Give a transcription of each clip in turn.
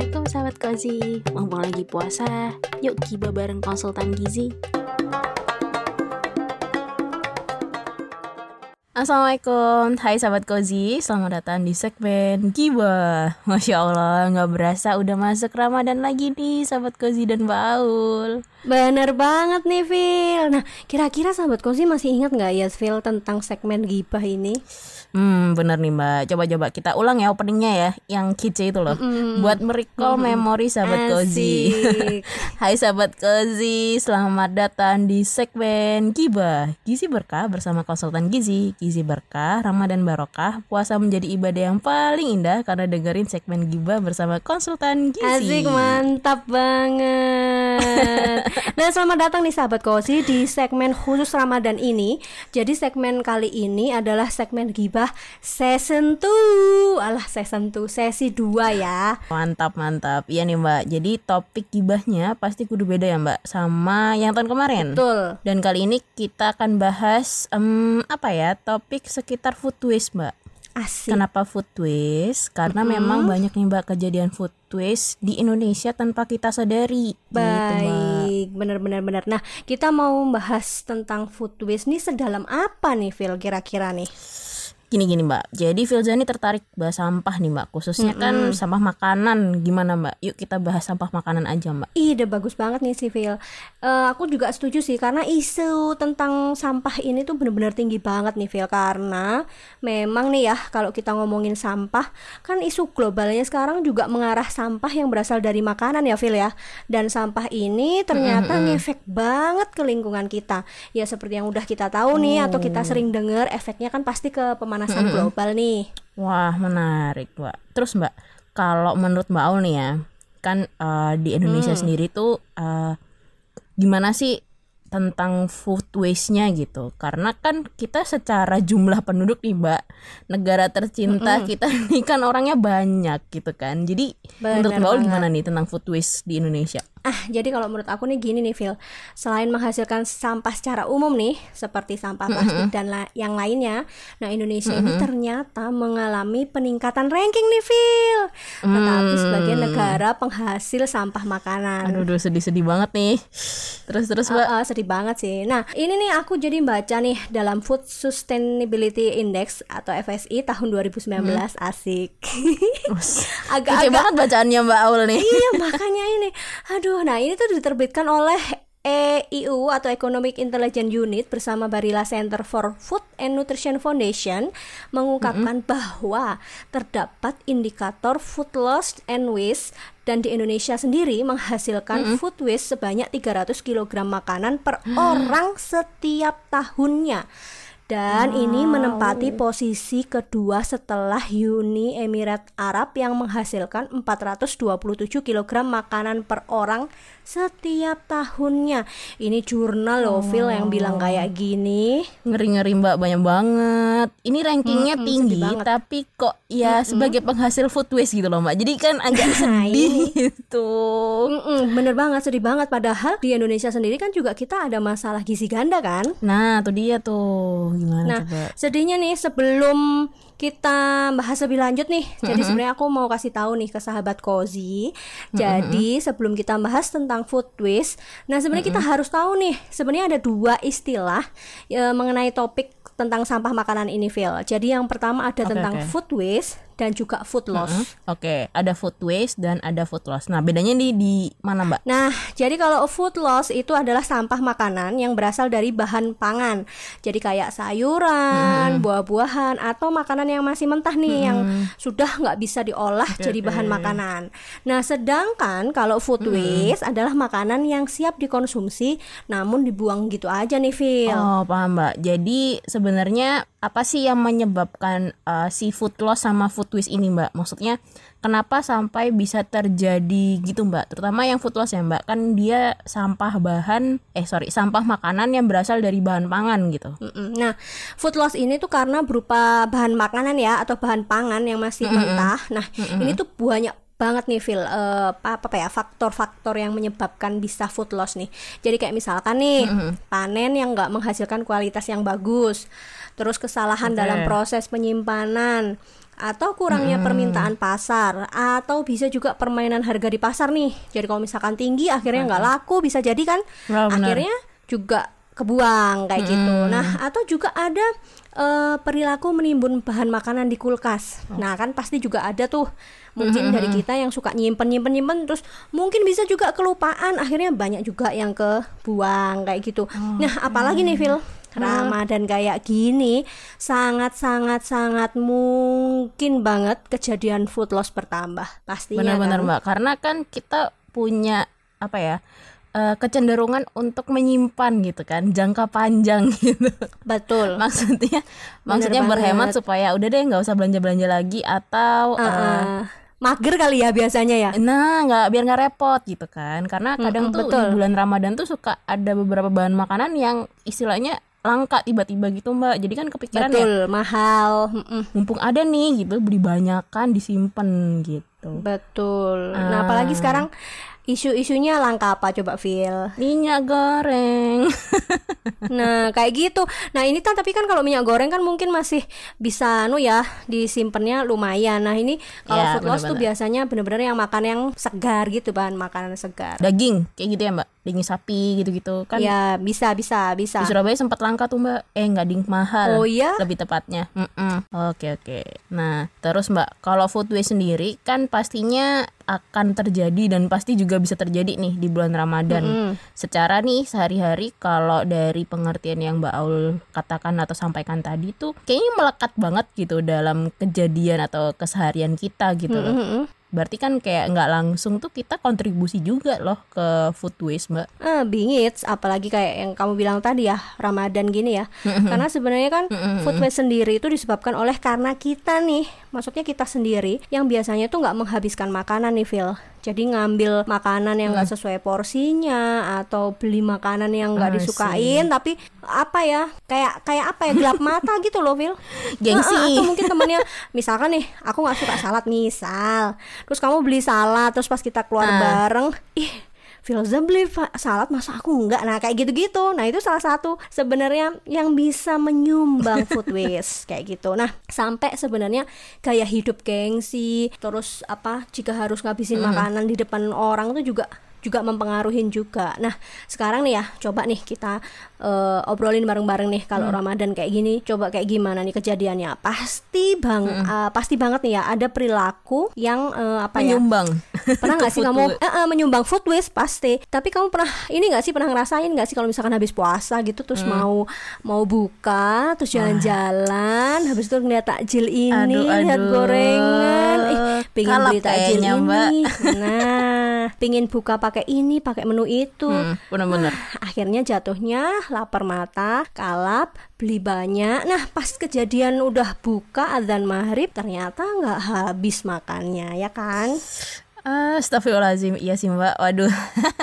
Assalamualaikum sahabat Kozi. Mumpung lagi puasa, yuk kiba bareng konsultan gizi Assalamualaikum, hai sahabat Kozi, selamat datang di segmen Giba. Masya Allah, nggak berasa udah masuk Ramadan lagi nih sahabat Kozi dan Baul. Bener banget nih Phil Nah kira-kira sahabat Kozi masih ingat nggak ya Phil tentang segmen Gibah ini? Hmm bener nih mbak. Coba-coba kita ulang ya openingnya ya Yang kece itu loh. Mm. Buat merecall mm. memori sahabat Kozi Hai sahabat Kozi Selamat datang di segmen Giba. Gizi Berkah bersama konsultan Gizi. Gizi Berkah, Ramadan Barokah Puasa menjadi ibadah yang paling indah Karena dengerin segmen Giba bersama konsultan Gizi. Asik mantap banget. Nah selamat datang nih sahabat Kozi Di segmen khusus Ramadan ini. Jadi segmen kali ini adalah segmen Giba Gibah season 2 Alah season 2 sesi 2 ya. Mantap mantap. Iya nih mbak. Jadi topik gibahnya pasti kudu beda ya mbak Sama yang tahun kemarin. Betul. Dan kali ini kita akan bahas um, Apa ya Topik sekitar food waste mbak Asik. Kenapa food waste? Karena mm -hmm. memang banyak nih mbak kejadian food waste di Indonesia tanpa kita sadari. Gitu, Baik, benar-benar benar. Nah, kita mau bahas tentang food waste nih sedalam apa nih, Phil? Kira-kira nih? Gini gini mbak. Jadi Filzani tertarik bahas sampah nih mbak. Khususnya mm -hmm. kan sampah makanan. Gimana mbak? Yuk kita bahas sampah makanan aja mbak. Iya bagus banget nih si Phil uh, aku juga setuju sih karena isu tentang sampah ini tuh bener-bener tinggi banget nih Phil karena memang nih ya kalau kita ngomongin sampah kan isu globalnya sekarang juga mengarah sampah yang berasal dari makanan ya Phil ya. Dan sampah ini ternyata mm -hmm. ngefek banget ke lingkungan kita. Ya seperti yang udah kita tahu nih atau kita oh. sering dengar efeknya kan pasti ke pemanasan pemanasan mm -hmm. global nih. Wah menarik mbak. Terus mbak, kalau menurut mbak Aul nih ya, kan uh, di Indonesia hmm. sendiri tuh uh, gimana sih tentang food waste-nya gitu karena kan kita secara jumlah penduduk nih mbak negara tercinta mm -hmm. kita ini kan orangnya banyak gitu kan jadi Bener menurut mbak gimana nih tentang food waste di Indonesia Ah, jadi kalau menurut aku nih gini nih, Phil. Selain menghasilkan sampah secara umum nih, seperti sampah plastik mm -hmm. dan la yang lainnya, nah Indonesia mm -hmm. ini ternyata mengalami peningkatan ranking nih, Phil. Tetapi mm. sebagai negara penghasil sampah makanan. Aduh, sedih-sedih banget nih. Terus terus, Mbak. Uh, uh, sedih banget sih. Nah, ini nih aku jadi baca nih dalam Food Sustainability Index atau FSI tahun 2019 hmm. asik. Agak-agak banget bacaannya Mbak Aul nih. Iya, makanya ini. Aduh Aduh, nah ini tuh diterbitkan oleh EIU atau Economic Intelligence Unit bersama Barilla Center for Food and Nutrition Foundation mengungkapkan mm -hmm. bahwa terdapat indikator food loss and waste dan di Indonesia sendiri menghasilkan mm -hmm. food waste sebanyak 300 kg makanan per mm. orang setiap tahunnya dan wow. ini menempati posisi kedua setelah Uni Emirat Arab yang menghasilkan 427 kg makanan per orang setiap tahunnya. Ini jurnal loh, oh. Phil yang bilang kayak gini. Ngeri-ngeri Mbak, banyak banget. Ini rankingnya hmm, tinggi, tapi kok ya hmm, sebagai penghasil food waste gitu loh Mbak. Jadi kan agak nah, sedih gitu. Hmm, bener banget, sedih banget. Padahal di Indonesia sendiri kan juga kita ada masalah gizi ganda kan. Nah, tuh dia tuh gimana nah, coba? sedihnya nih sebelum kita bahas lebih lanjut nih. Jadi sebenarnya aku mau kasih tahu nih ke sahabat Kozi. Jadi sebelum kita bahas tentang food waste, nah sebenarnya kita harus tahu nih, sebenarnya ada dua istilah ya, mengenai topik tentang sampah makanan ini, Phil. Jadi yang pertama ada okay, tentang okay. food waste dan juga food loss. Mm -hmm. Oke, okay. ada food waste dan ada food loss. Nah, bedanya di di mana, Mbak? Nah, jadi kalau food loss itu adalah sampah makanan yang berasal dari bahan pangan. Jadi kayak sayuran, mm -hmm. buah-buahan atau makanan yang masih mentah nih mm -hmm. yang sudah nggak bisa diolah okay, jadi bahan makanan. Nah, sedangkan kalau food mm -hmm. waste adalah makanan yang siap dikonsumsi namun dibuang gitu aja nih, Phil. Oh, paham, Mbak. Jadi sebenarnya sebenarnya apa sih yang menyebabkan uh, si food loss sama food waste ini mbak maksudnya kenapa sampai bisa terjadi gitu mbak terutama yang food loss ya mbak kan dia sampah bahan eh sorry sampah makanan yang berasal dari bahan pangan gitu nah food loss ini tuh karena berupa bahan makanan ya atau bahan pangan yang masih mm -hmm. mentah nah mm -hmm. ini tuh banyak banget nih Phil uh, apa apa ya faktor-faktor yang menyebabkan bisa food loss nih. Jadi kayak misalkan nih mm -hmm. panen yang nggak menghasilkan kualitas yang bagus, terus kesalahan okay. dalam proses penyimpanan atau kurangnya permintaan pasar. Atau bisa juga permainan harga di pasar nih. Jadi kalau misalkan tinggi akhirnya nggak laku. Bisa jadi kan benar. akhirnya juga kebuang kayak gitu. Nah atau juga ada eh, perilaku menimbun bahan makanan di kulkas. Nah kan pasti juga ada tuh mungkin dari kita yang suka nyimpen nyimpen nyimpen terus mungkin bisa juga kelupaan. Akhirnya banyak juga yang kebuang kayak gitu. Nah apalagi nih Phil Ramadan kayak gini sangat sangat sangat mungkin banget kejadian food loss bertambah pastinya Benar-benar kan? mbak, karena kan kita punya apa ya eh, kecenderungan untuk menyimpan gitu kan jangka panjang gitu. betul maksudnya maksudnya banget. berhemat supaya udah deh nggak usah belanja belanja lagi atau eh, Uh-uh. mager kali ya biasanya ya nah nggak biar nggak repot gitu kan karena kadang Mm-mm, tuh betul. di bulan Ramadan tuh suka ada beberapa bahan makanan yang istilahnya langka tiba-tiba gitu mbak jadi kan kepikiran ya betul mahal Mm-mm. mumpung ada nih gitu beli banyakan disimpan gitu betul Ah. nah apalagi sekarang isu-isunya langka apa coba Phil minyak goreng Nah, kayak gitu. Nah, ini kan tapi kan kalau minyak goreng kan mungkin masih bisa anu ya, disimpannya lumayan. Nah, ini kalau Ya, food loss tuh biasanya bener-bener yang makan yang segar gitu, bahan makanan segar. daging kayak gitu ya mbak daging sapi gitu-gitu kan ya, bisa bisa bisa. di Surabaya sempat langka tuh mbak eh nggak ding mahal Oh iya? lebih tepatnya oke oke nah terus mbak kalau food waste sendiri kan pastinya akan terjadi dan pasti juga bisa terjadi nih di bulan Ramadan Mm-mm. secara nih sehari-hari kalau dari pengertian yang Mbak Aul katakan atau sampaikan tadi tuh kayaknya melekat banget gitu dalam kejadian atau keseharian kita gitu loh Mm-mm. Berarti kan kayak nggak langsung tuh kita kontribusi juga loh ke food waste mbak Ah, bingits, apalagi kayak yang kamu bilang tadi ya, Ramadan gini ya. Karena sebenarnya kan food waste sendiri itu disebabkan oleh karena kita nih, maksudnya kita sendiri yang biasanya tuh nggak menghabiskan makanan nih, Phil. Jadi ngambil makanan yang nggak sesuai porsinya atau beli makanan yang nggak I see. disukain, tapi apa ya, kayak kayak apa ya gelap mata gitu loh, Phil. Gengsi. Nah, atau mungkin temennya, misalkan nih, aku nggak suka salad misal, terus kamu beli salad, terus pas kita keluar Ah. bareng, ih Filza beli salad masa aku enggak? Nah kayak gitu-gitu. Nah itu salah satu sebenarnya yang bisa menyumbang food waste kayak gitu. Nah sampai sebenarnya gaya hidup gengsi terus apa jika harus ngabisin makanan di depan orang itu juga juga mempengaruhi juga. Nah, sekarang nih ya, coba nih kita eh, obrolin bareng-bareng nih kalau Ramadan kayak gini, coba kayak gimana nih kejadiannya? Pasti bang, eh, pasti banget nih ya, ada perilaku yang eh, apa ya? menyumbang pernah nggak sih kamu eh, eh, menyumbang food waste pasti tapi kamu pernah ini nggak sih pernah ngerasain nggak sih kalau misalkan habis puasa gitu terus Hmm. mau mau buka terus jalan-jalan habis itu ngeliat takjil ini Aduh, lihat aduh. gorengan eh pingin Kalap beli takjil kayaknya, Mbak. ini nah pingin buka pakai ini pakai menu itu Hmm, bener-bener akhirnya jatuhnya lapar mata, kalap, beli banyak. Nah, pas kejadian udah buka adzan maghrib ternyata nggak habis makannya, ya kan? Astagfirullahaladzim. Iya sih mbak. Waduh.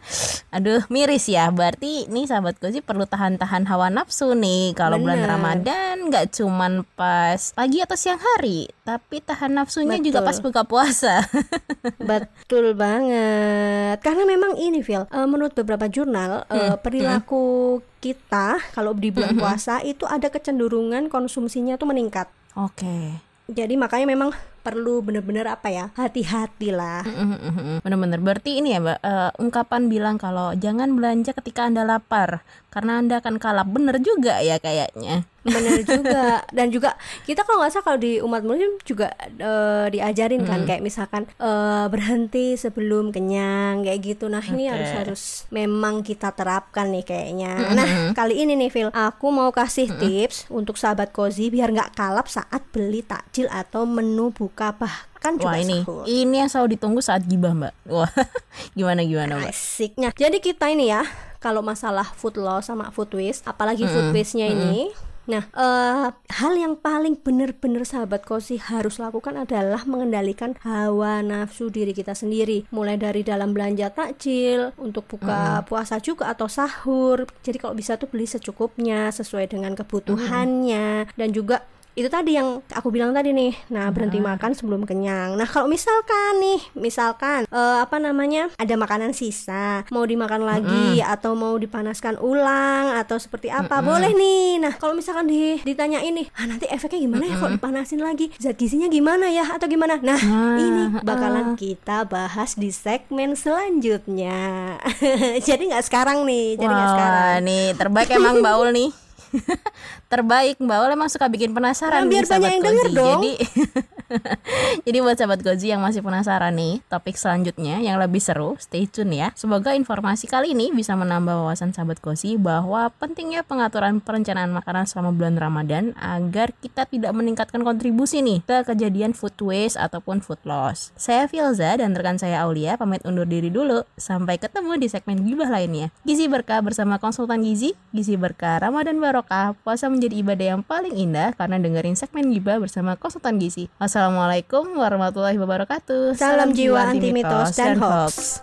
Aduh miris ya. Berarti nih sahabatku sih perlu tahan-tahan hawa nafsu nih. Kalau bulan. Ramadan nggak cuman pas pagi atau siang hari Tapi tahan nafsunya juga Betul. pas buka puasa. Betul banget. Karena memang ini, Phil, eh, menurut beberapa jurnal, eh, perilaku kita kalau di bulan puasa itu ada kecenderungan konsumsinya tuh meningkat. Oke. Jadi makanya memang perlu bener-bener apa ya, hati-hati lah. Bener-bener. Berarti ini ya mbak eh, Ungkapan bilang kalau Jangan belanja ketika anda lapar Karena anda akan kalap. Bener juga ya kayaknya Bener juga. Dan juga kita kalau nggak salah kalau di umat muslim juga eh, diajarin kan kayak misalkan eh, berhenti sebelum kenyang kayak gitu. Nah ini harus harus memang kita terapkan nih kayaknya. Nah kali ini nih Phil aku mau kasih tips untuk sahabat kozi biar nggak kalap saat beli takjil atau menu buka bahkan juga Wah ini sahur. Ini yang selalu ditunggu saat gibah mbak. Wah Gimana gimana mbak? Asiknya. Jadi kita ini ya, kalau masalah food loss sama food waste, apalagi food waste-nya ini, nah eh, hal yang paling benar-benar sahabat kosi harus lakukan adalah mengendalikan hawa nafsu diri kita sendiri, mulai dari dalam belanja takjil untuk buka puasa juga atau sahur. Jadi kalau bisa tuh beli secukupnya sesuai dengan kebutuhannya. Dan juga itu tadi yang aku bilang tadi nih. Nah berhenti makan sebelum kenyang. Nah kalau misalkan nih misalkan eh, apa namanya ada makanan sisa mau dimakan lagi atau mau dipanaskan ulang atau seperti apa boleh nih. Nah kalau misalkan di, ditanya ini ah nanti efeknya gimana ya kalau dipanasin lagi? Zat gizinya gimana ya atau gimana? Nah ini bakalan kita bahas di segmen selanjutnya. Jadi nggak sekarang nih jadi nggak sekarang. nih terbaik emang Mbak Ul nih. terbaik Mbak Ul emang suka bikin penasaran Nah, biar nih banyak yang Gozi. denger dong. Jadi Jadi buat sahabat Gozi yang masih penasaran nih topik selanjutnya yang lebih seru, stay tune ya. Semoga informasi kali ini bisa menambah wawasan sahabat Gozi bahwa pentingnya pengaturan perencanaan makanan selama bulan Ramadan agar kita tidak meningkatkan kontribusi nih ke kejadian food waste ataupun food loss. Saya Filza dan rekan saya Aulia pamit undur diri dulu. Sampai ketemu di segmen gibah lainnya. Gizi berkah bersama konsultan gizi, gizi berkah Ramadan barokah. Puasa menjadi ibadah yang paling indah karena dengerin segmen gibah bersama konsultan gizi. Wassalamualaikum warahmatullahi wabarakatuh. Salam jiwa anti mitos dan hoax.